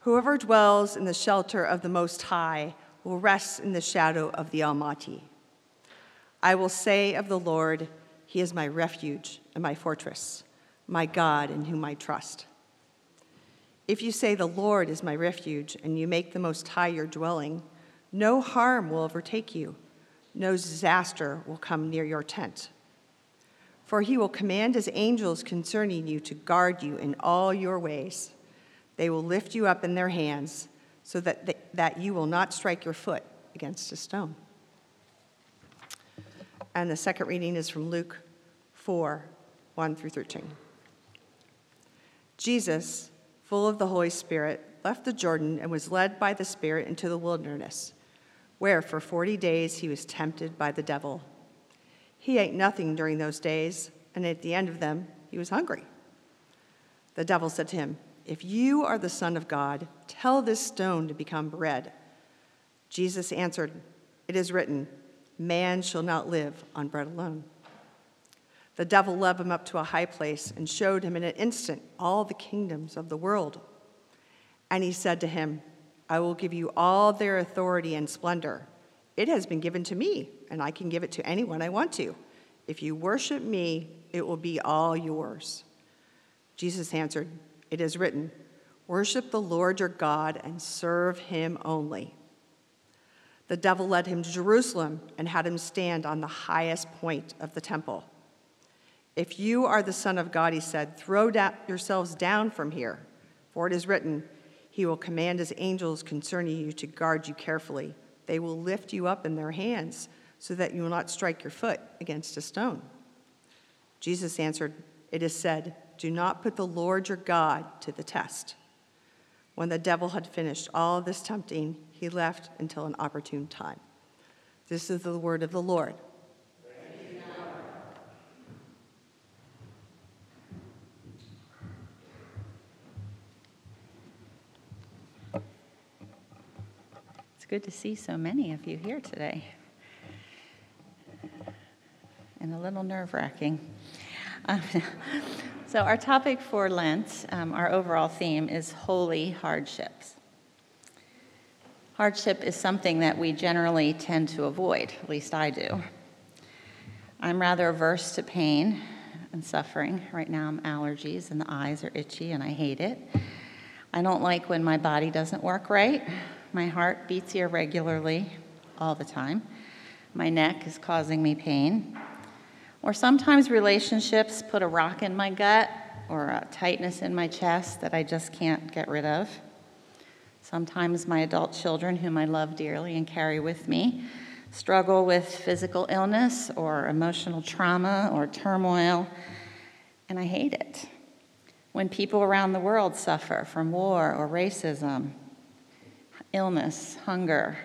Whoever dwells in the shelter of the Most High will rest in the shadow of the Almighty. I will say of the Lord, He is my refuge and my fortress, my God in whom I trust. If you say, The Lord is my refuge, and you make the Most High your dwelling, no harm will overtake you, no disaster will come near your tent. For he will command his angels concerning you to guard you in all your ways. They will lift you up in their hands so that, they, that you will not strike your foot against a stone. And the second reading is from Luke 4 1 through 13. Jesus, full of the Holy Spirit, left the Jordan and was led by the Spirit into the wilderness, where for 40 days he was tempted by the devil. He ate nothing during those days, and at the end of them, he was hungry. The devil said to him, if you are the Son of God, tell this stone to become bread. Jesus answered, It is written, Man shall not live on bread alone. The devil led him up to a high place and showed him in an instant all the kingdoms of the world. And he said to him, I will give you all their authority and splendor. It has been given to me, and I can give it to anyone I want to. If you worship me, it will be all yours. Jesus answered, it is written, Worship the Lord your God and serve him only. The devil led him to Jerusalem and had him stand on the highest point of the temple. If you are the Son of God, he said, throw yourselves down from here, for it is written, He will command His angels concerning you to guard you carefully. They will lift you up in their hands so that you will not strike your foot against a stone. Jesus answered, It is said, do not put the Lord your God to the test. When the devil had finished all this tempting, he left until an opportune time. This is the word of the Lord. It's good to see so many of you here today. And a little nerve wracking. Um, so, our topic for Lent, um, our overall theme is holy hardships. Hardship is something that we generally tend to avoid, at least I do. I'm rather averse to pain and suffering. Right now, I'm allergies and the eyes are itchy and I hate it. I don't like when my body doesn't work right. My heart beats irregularly all the time. My neck is causing me pain. Or sometimes relationships put a rock in my gut or a tightness in my chest that I just can't get rid of. Sometimes my adult children, whom I love dearly and carry with me, struggle with physical illness or emotional trauma or turmoil, and I hate it. When people around the world suffer from war or racism, illness, hunger,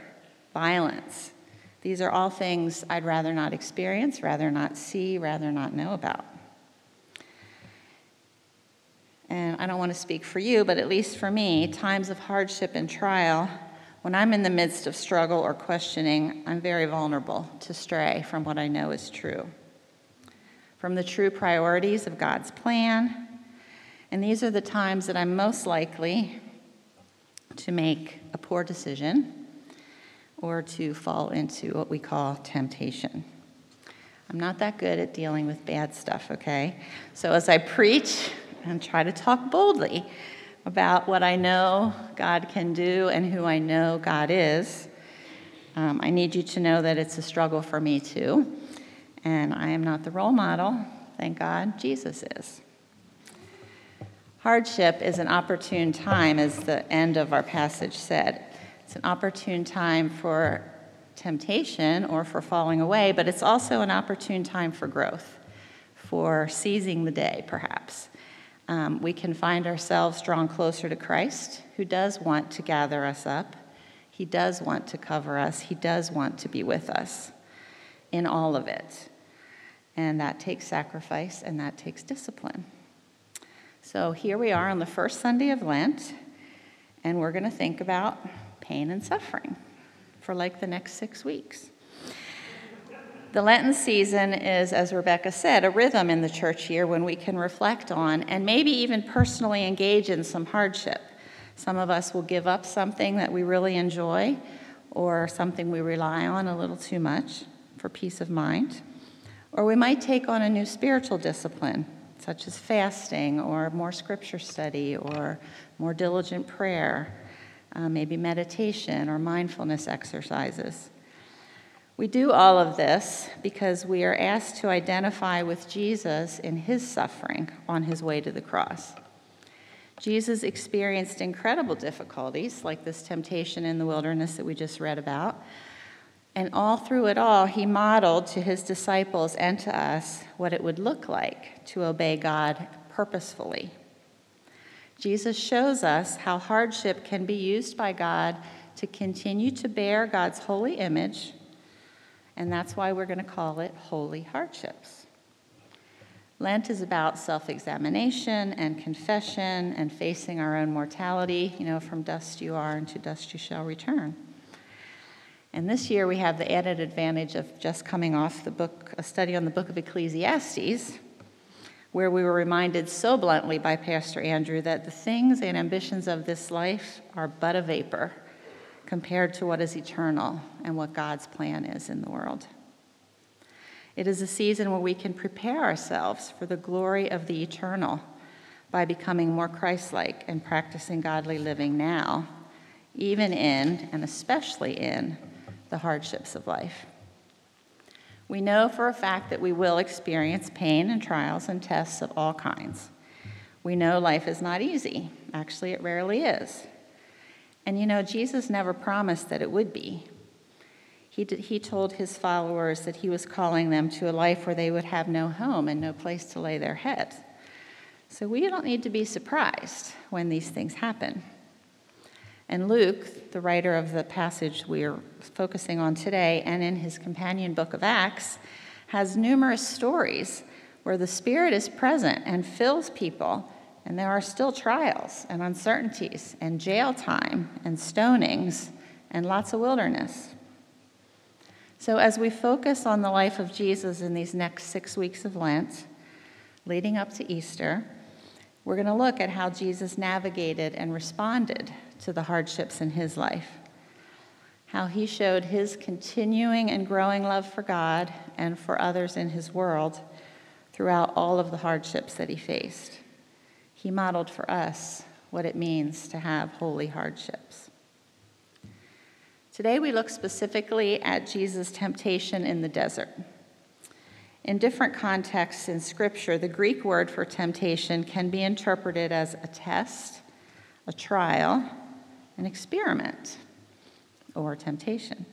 violence, these are all things I'd rather not experience, rather not see, rather not know about. And I don't want to speak for you, but at least for me, times of hardship and trial, when I'm in the midst of struggle or questioning, I'm very vulnerable to stray from what I know is true, from the true priorities of God's plan. And these are the times that I'm most likely to make a poor decision or to fall into what we call temptation. I'm not that good at dealing with bad stuff, okay? So as I preach and try to talk boldly about what I know God can do and who I know God is, um, I need you to know that it's a struggle for me too. And I am not the role model. Thank God Jesus is. Hardship is an opportune time, as the end of our passage said. It's an opportune time for temptation or for falling away, but it's also an opportune time for growth, for seizing the day, perhaps. Um, we can find ourselves drawn closer to Christ, who does want to gather us up. He does want to cover us. He does want to be with us in all of it. And that takes sacrifice and that takes discipline. So here we are on the first Sunday of Lent, and we're going to think about pain and suffering for like the next six weeks. The Lenten season is, as Rebecca said, a rhythm in the church year when we can reflect on and maybe even personally engage in some hardship. Some of us will give up something that we really enjoy or something we rely on a little too much for peace of mind. Or we might take on a new spiritual discipline, such as fasting or more scripture study or more diligent prayer, uh, maybe meditation or mindfulness exercises. We do all of this because we are asked to identify with Jesus in his suffering on his way to the cross. Jesus experienced incredible difficulties, like this temptation in the wilderness that we just read about. And all through it all, he modeled to his disciples and to us what it would look like to obey God purposefully. Jesus shows us how hardship can be used by God to continue to bear God's holy image, and that's why we're going to call it holy hardships. Lent is about self examination and confession and facing our own mortality. You know, from dust you are and to dust you shall return. And this year we have the added advantage of just coming off the book, a study on the book of Ecclesiastes, where we were reminded so bluntly by Pastor Andrew that the things and ambitions of this life are but a vapor compared to what is eternal and what God's plan is in the world. It is a season where we can prepare ourselves for the glory of the eternal by becoming more Christ like and practicing godly living now, even in and especially in the hardships of life. We know for a fact that we will experience pain and trials and tests of all kinds. We know life is not easy. Actually, it rarely is. And you know, Jesus never promised that it would be. He, did, he told his followers that he was calling them to a life where they would have no home and no place to lay their heads. So we don't need to be surprised when these things happen. And Luke, the writer of the passage we are focusing on today, and in his companion book of Acts, has numerous stories where the Spirit is present and fills people, and there are still trials and uncertainties, and jail time, and stonings, and lots of wilderness. So, as we focus on the life of Jesus in these next six weeks of Lent, leading up to Easter, we're going to look at how Jesus navigated and responded to the hardships in his life, how he showed his continuing and growing love for God and for others in his world throughout all of the hardships that he faced. He modeled for us what it means to have holy hardships. Today we look specifically at Jesus' temptation in the desert. In different contexts in Scripture, the Greek word for temptation can be interpreted as a test, a trial, an experiment, or temptation.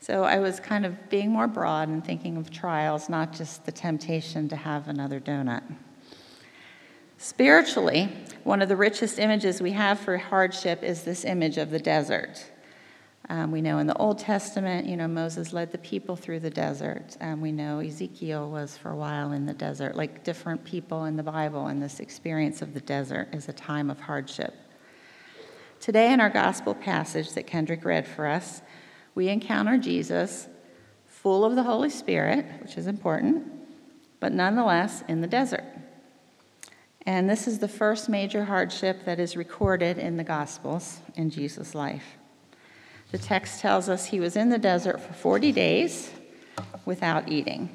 So I was kind of being more broad and thinking of trials, not just the temptation to have another donut. Spiritually, one of the richest images we have for hardship is this image of the desert. Um, we know in the Old Testament, you know, Moses led the people through the desert. Um, we know Ezekiel was for a while in the desert, like different people in the Bible, and this experience of the desert is a time of hardship. Today, in our gospel passage that Kendrick read for us, we encounter Jesus full of the Holy Spirit, which is important, but nonetheless in the desert. And this is the first major hardship that is recorded in the Gospels in Jesus' life. The text tells us he was in the desert for 40 days without eating.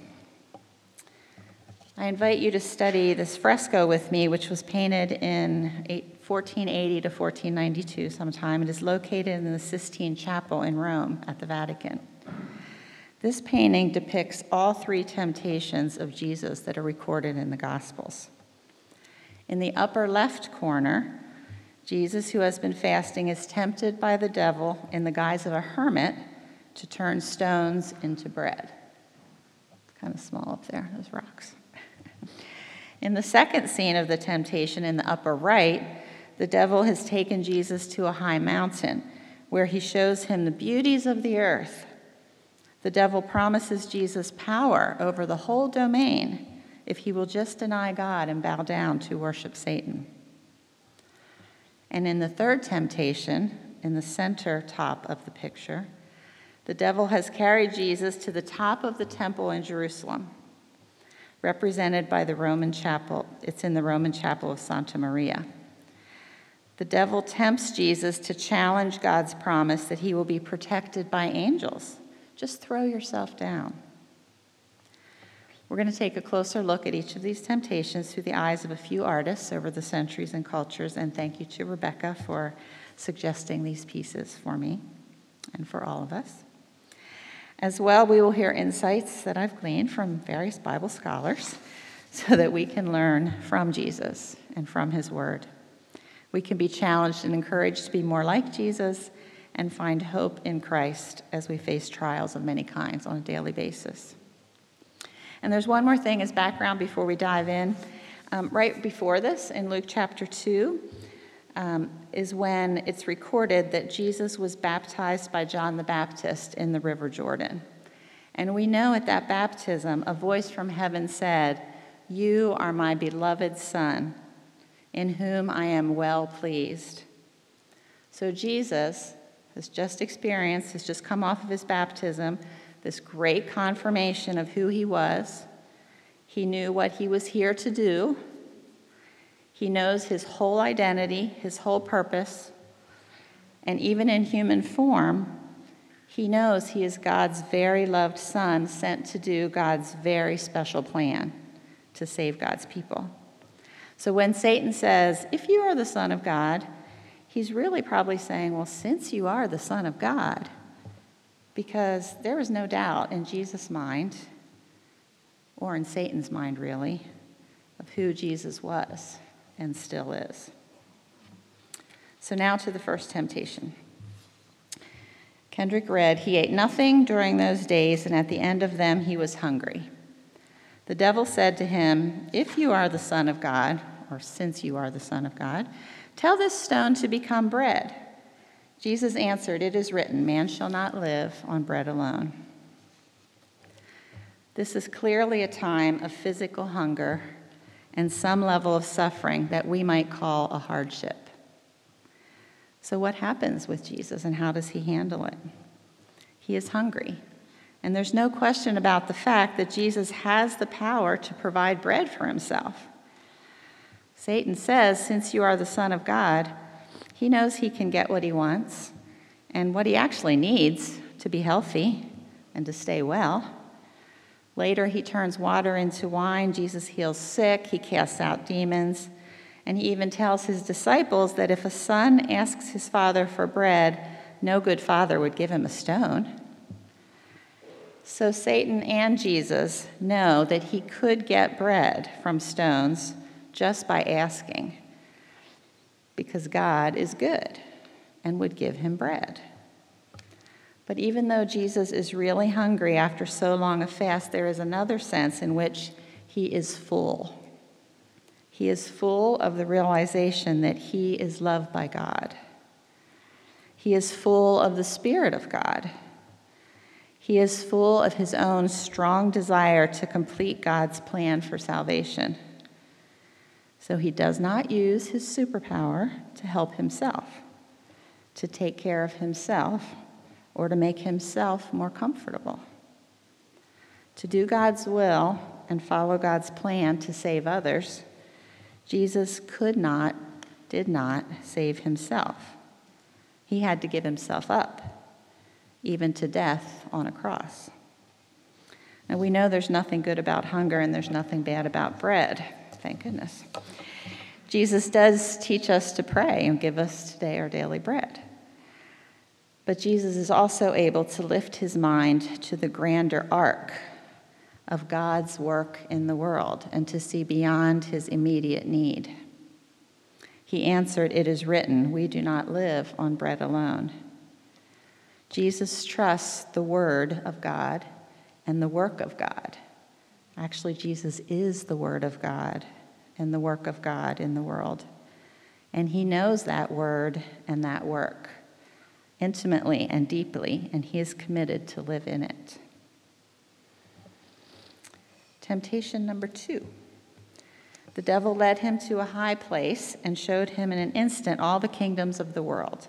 I invite you to study this fresco with me, which was painted in 1480 to 1492 sometime. It is located in the Sistine Chapel in Rome at the Vatican. This painting depicts all three temptations of Jesus that are recorded in the Gospels. In the upper left corner, Jesus, who has been fasting, is tempted by the devil in the guise of a hermit to turn stones into bread. It's kind of small up there, those rocks. in the second scene of the temptation in the upper right, the devil has taken Jesus to a high mountain where he shows him the beauties of the earth. The devil promises Jesus power over the whole domain if he will just deny God and bow down to worship Satan. And in the third temptation, in the center top of the picture, the devil has carried Jesus to the top of the temple in Jerusalem, represented by the Roman chapel. It's in the Roman chapel of Santa Maria. The devil tempts Jesus to challenge God's promise that he will be protected by angels. Just throw yourself down. We're going to take a closer look at each of these temptations through the eyes of a few artists over the centuries and cultures, and thank you to Rebecca for suggesting these pieces for me and for all of us. As well, we will hear insights that I've gleaned from various Bible scholars so that we can learn from Jesus and from his word. We can be challenged and encouraged to be more like Jesus and find hope in Christ as we face trials of many kinds on a daily basis. And there's one more thing as background before we dive in. Um, right before this, in Luke chapter 2, um, is when it's recorded that Jesus was baptized by John the Baptist in the River Jordan. And we know at that baptism, a voice from heaven said, You are my beloved Son, in whom I am well pleased. So Jesus has just experienced, has just come off of his baptism, this great confirmation of who he was. He knew what he was here to do. He knows his whole identity, his whole purpose. And even in human form, he knows he is God's very loved son sent to do God's very special plan to save God's people. So when Satan says, If you are the Son of God, he's really probably saying, Well, since you are the Son of God, because there was no doubt in Jesus' mind, or in Satan's mind, really, of who Jesus was and still is. So now to the first temptation. Kendrick read, He ate nothing during those days, and at the end of them he was hungry. The devil said to him, If you are the Son of God, or since you are the Son of God, tell this stone to become bread. Jesus answered, It is written, Man shall not live on bread alone. This is clearly a time of physical hunger and some level of suffering that we might call a hardship. So, what happens with Jesus and how does he handle it? He is hungry. And there's no question about the fact that Jesus has the power to provide bread for himself. Satan says, Since you are the Son of God, he knows he can get what he wants and what he actually needs to be healthy and to stay well. Later, he turns water into wine. Jesus heals sick. He casts out demons. And he even tells his disciples that if a son asks his father for bread, no good father would give him a stone. So Satan and Jesus know that he could get bread from stones just by asking because God is good and would give him bread. But even though Jesus is really hungry after so long a fast, there is another sense in which he is full. He is full of the realization that he is loved by God. He is full of the Spirit of God. He is full of his own strong desire to complete God's plan for salvation. So he does not use his superpower to help himself, to take care of himself, or to make himself more comfortable. To do God's will and follow God's plan to save others, Jesus could not, did not save himself. He had to give himself up, even to death on a cross. And we know there's nothing good about hunger and there's nothing bad about bread thank goodness. Jesus does teach us to pray and give us today our daily bread. But Jesus is also able to lift his mind to the grander arc of God's work in the world and to see beyond his immediate need. He answered, It is written, we do not live on bread alone. Jesus trusts the word of God and the work of God. Actually, Jesus is the Word of God and the work of God in the world. And he knows that word and that work intimately and deeply, and he is committed to live in it. Temptation number two. The devil led him to a high place and showed him in an instant all the kingdoms of the world.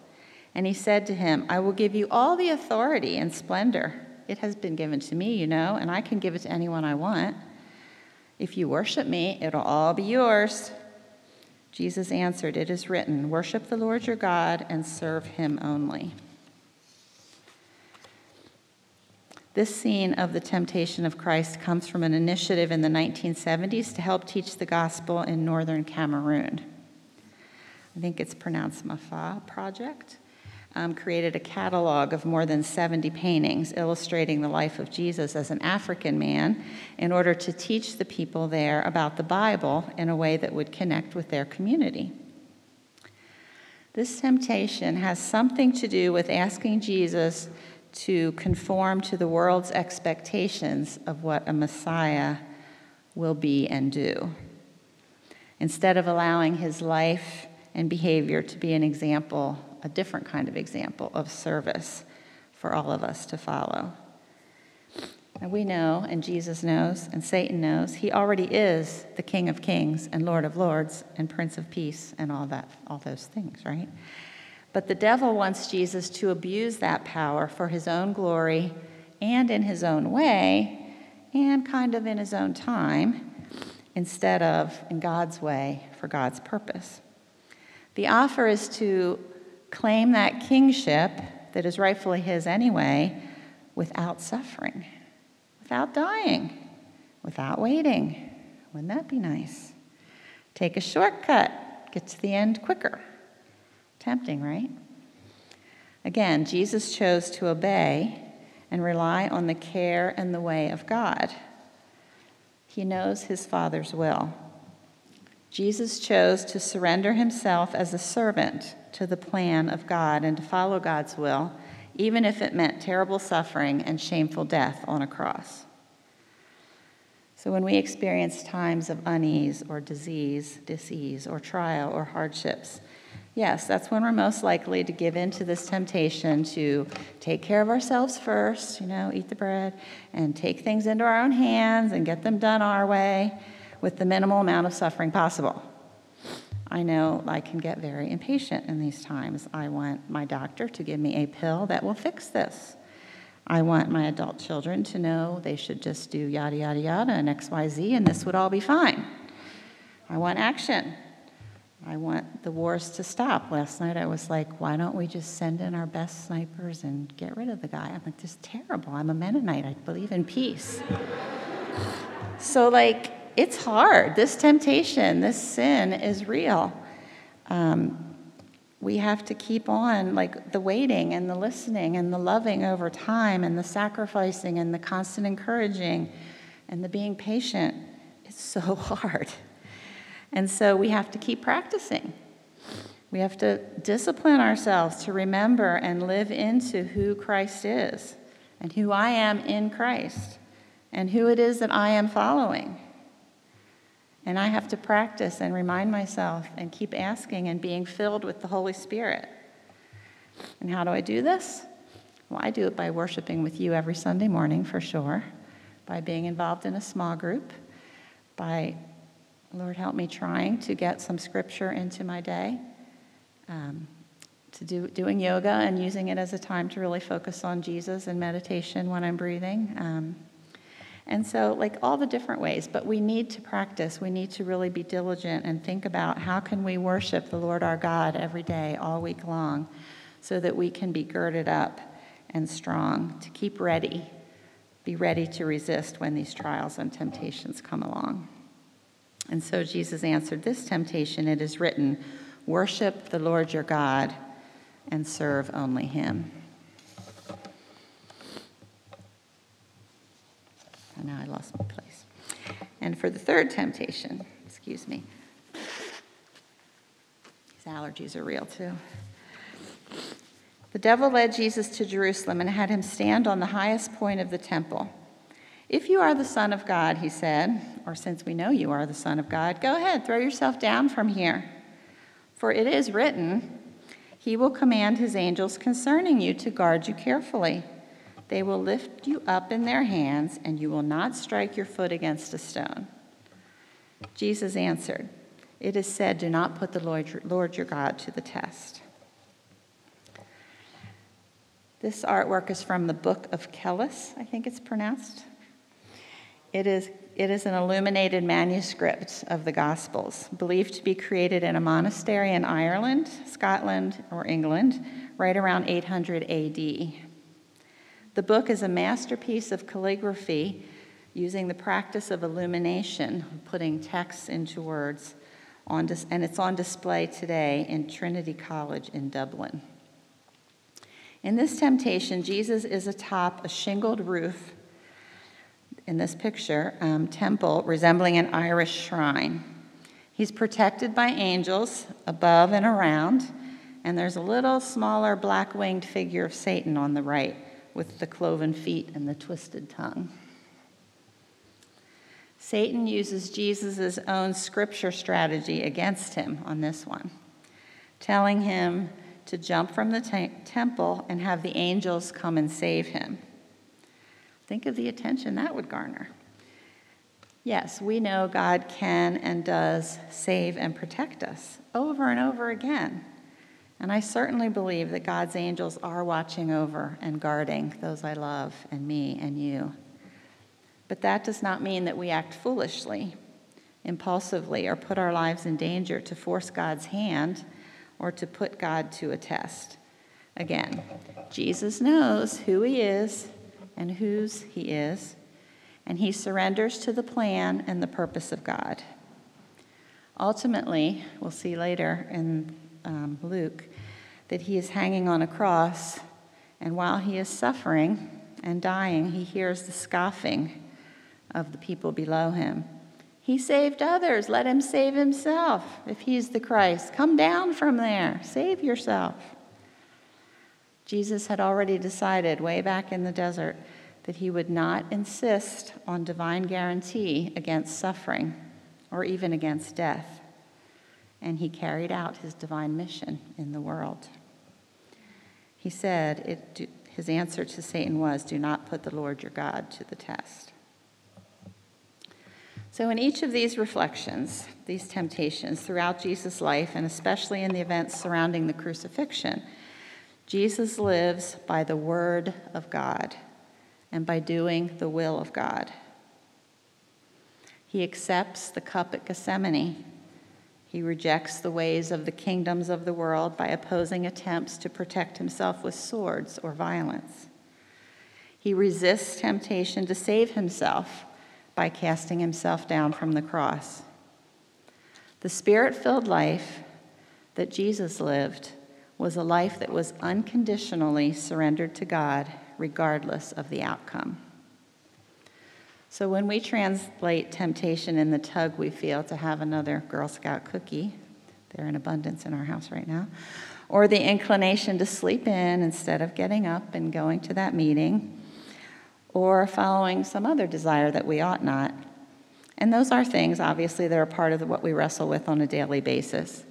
And he said to him, I will give you all the authority and splendor it has been given to me, you know, and I can give it to anyone I want. If you worship me, it'll all be yours. Jesus answered, It is written, Worship the Lord your God and serve him only. This scene of the temptation of Christ comes from an initiative in the 1970s to help teach the gospel in northern Cameroon. I think it's pronounced Mafa Project um, created a catalog of more than 70 paintings illustrating the life of Jesus as an African man in order to teach the people there about the Bible in a way that would connect with their community. This temptation has something to do with asking Jesus to conform to the world's expectations of what a Messiah will be and do, instead of allowing his life and behavior to be an example a different kind of example of service for all of us to follow. And we know, and Jesus knows, and Satan knows, he already is the King of Kings and Lord of Lords and Prince of Peace and all that, all those things, right? But the devil wants Jesus to abuse that power for his own glory and in his own way and kind of in his own time instead of in God's way for God's purpose. The offer is to claim that kingship that is rightfully his anyway without suffering, without dying, without waiting. Wouldn't that be nice? Take a shortcut, get to the end quicker. Tempting, right? Again, Jesus chose to obey and rely on the care and the way of God. He knows his Father's will. Jesus chose to surrender himself as a servant to the plan of God and to follow God's will, even if it meant terrible suffering and shameful death on a cross. So, when we experience times of unease or disease, disease, or trial or hardships, yes, that's when we're most likely to give in to this temptation to take care of ourselves first, you know, eat the bread, and take things into our own hands and get them done our way with the minimal amount of suffering possible. I know I can get very impatient in these times. I want my doctor to give me a pill that will fix this. I want my adult children to know they should just do yada, yada, yada and XYZ, and this would all be fine. I want action. I want the wars to stop. Last night I was like, why don't we just send in our best snipers and get rid of the guy? I'm like, this is terrible. I'm a Mennonite. I believe in peace. so, like, it's hard. This temptation, this sin is real. Um, we have to keep on, like the waiting and the listening and the loving over time and the sacrificing and the constant encouraging and the being patient. It's so hard. And so we have to keep practicing. We have to discipline ourselves to remember and live into who Christ is and who I am in Christ and who it is that I am following. And I have to practice and remind myself and keep asking and being filled with the Holy Spirit. And how do I do this? Well, I do it by worshiping with you every Sunday morning for sure, by being involved in a small group, by, Lord, help me trying to get some scripture into my day, um, to do, doing yoga and using it as a time to really focus on Jesus and meditation when I'm breathing. Um, and so, like all the different ways, but we need to practice. We need to really be diligent and think about how can we worship the Lord our God every day, all week long, so that we can be girded up and strong to keep ready, be ready to resist when these trials and temptations come along. And so Jesus answered this temptation it is written, Worship the Lord your God and serve only him. And now I lost my place. And for the third temptation, excuse me, these allergies are real too. The devil led Jesus to Jerusalem and had him stand on the highest point of the temple. If you are the Son of God, he said, or since we know you are the Son of God, go ahead, throw yourself down from here. For it is written, He will command His angels concerning you to guard you carefully. They will lift you up in their hands, and you will not strike your foot against a stone. Jesus answered, It is said, Do not put the Lord your God to the test. This artwork is from the Book of Kells, I think it's pronounced. It is it is an illuminated manuscript of the Gospels, believed to be created in a monastery in Ireland, Scotland, or England, right around 800 AD. The book is a masterpiece of calligraphy using the practice of illumination, putting text into words, on dis- and it's on display today in Trinity College in Dublin. In this temptation, Jesus is atop a shingled roof in this picture, um, temple resembling an Irish shrine. He's protected by angels above and around, and there's a little smaller black winged figure of Satan on the right with the cloven feet and the twisted tongue. Satan uses Jesus' own scripture strategy against him on this one, telling him to jump from the te- temple and have the angels come and save him. Think of the attention that would garner. Yes, we know God can and does save and protect us over and over again. And I certainly believe that God's angels are watching over and guarding those I love and me and you. But that does not mean that we act foolishly, impulsively, or put our lives in danger to force God's hand or to put God to a test. Again, Jesus knows who he is and whose he is, and he surrenders to the plan and the purpose of God. Ultimately, we'll see later in um, Luke that he is hanging on a cross, and while he is suffering and dying, he hears the scoffing of the people below him. He saved others. Let him save himself if he's the Christ. Come down from there. Save yourself. Jesus had already decided way back in the desert that he would not insist on divine guarantee against suffering or even against death. And he carried out his divine mission in the world. He said, it, his answer to Satan was, Do not put the Lord your God to the test. So, in each of these reflections, these temptations throughout Jesus' life, and especially in the events surrounding the crucifixion, Jesus lives by the Word of God and by doing the will of God. He accepts the cup at Gethsemane. He rejects the ways of the kingdoms of the world by opposing attempts to protect himself with swords or violence. He resists temptation to save himself by casting himself down from the cross. The spirit filled life that Jesus lived was a life that was unconditionally surrendered to God, regardless of the outcome. So when we translate temptation in the tug we feel to have another Girl Scout cookie, they're in abundance in our house right now, or the inclination to sleep in instead of getting up and going to that meeting, or following some other desire that we ought not. And those are things, obviously, that are part of what we wrestle with on a daily basis.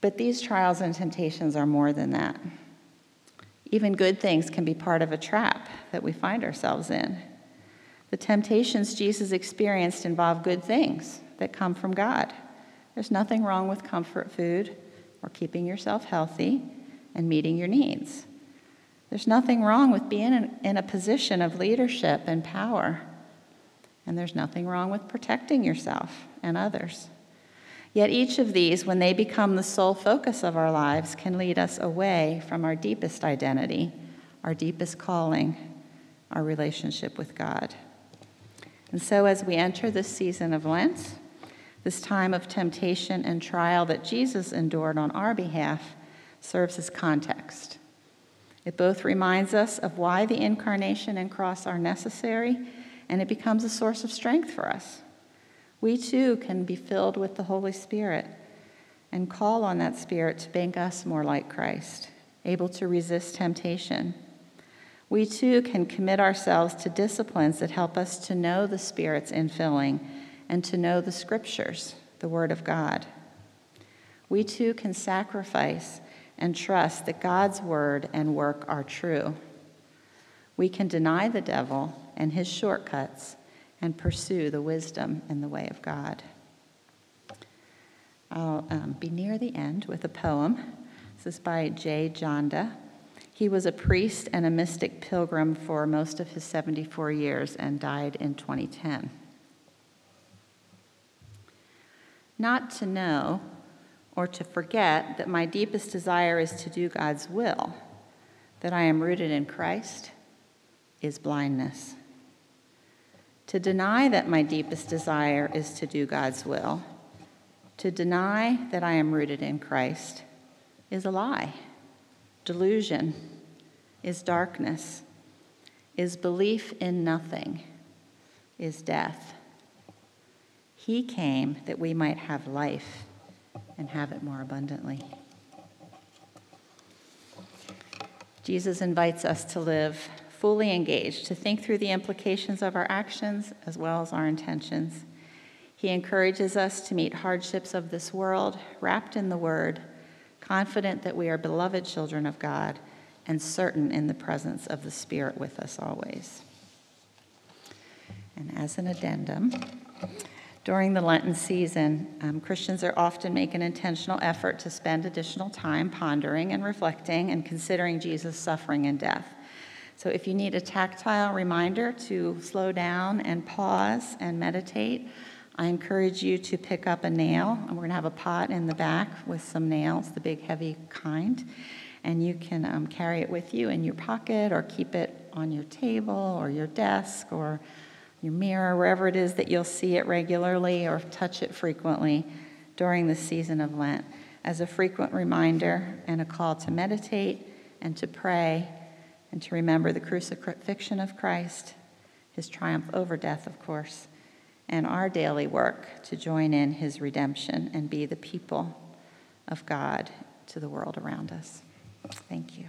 But these trials and temptations are more than that. Even good things can be part of a trap that we find ourselves in. The temptations Jesus experienced involve good things that come from God. There's nothing wrong with comfort food or keeping yourself healthy and meeting your needs. There's nothing wrong with being in, a position of leadership and power. And there's nothing wrong with protecting yourself and others. Yet each of these, when they become the sole focus of our lives, can lead us away from our deepest identity, our deepest calling, our relationship with God. And so, as we enter this season of Lent, this time of temptation and trial that Jesus endured on our behalf serves as context. It both reminds us of why the incarnation and cross are necessary, and it becomes a source of strength for us we too can be filled with the Holy Spirit and call on that Spirit to make us more like Christ, able to resist temptation. We too can commit ourselves to disciplines that help us to know the Spirit's infilling and to know the Scriptures, the Word of God. We too can sacrifice and trust that God's Word and work are true. We can deny the devil and his shortcuts and pursue the wisdom and the way of God. I'll um, be near the end with a poem. This is by Jay Janda. He was a priest and a mystic pilgrim for most of his 74 years and died in 2010. Not to know or to forget that my deepest desire is to do God's will, that I am rooted in Christ, is blindness. To deny that my deepest desire is to do God's will, to deny that I am rooted in Christ, is a lie. Delusion is darkness, is belief in nothing, is death. He came that we might have life and have it more abundantly. Jesus invites us to live fully engaged, to think through the implications of our actions as well as our intentions. He encourages us to meet hardships of this world wrapped in the Word, confident that we are beloved children of God, and certain in the presence of the Spirit with us always. And as an addendum, during the Lenten season, um, Christians are often make an intentional effort to spend additional time pondering and reflecting and considering Jesus' suffering and death. So, if you need a tactile reminder to slow down and pause and meditate, I encourage you to pick up a nail. And we're going to have a pot in the back with some nails, the big, heavy kind. And you can um, carry it with you in your pocket or keep it on your table or your desk or your mirror, wherever it is that you'll see it regularly or touch it frequently during the season of Lent, as a frequent reminder and a call to meditate and to pray and to remember the crucifixion of Christ, his triumph over death, of course, and our daily work to join in his redemption and be the people of God to the world around us. Thank you.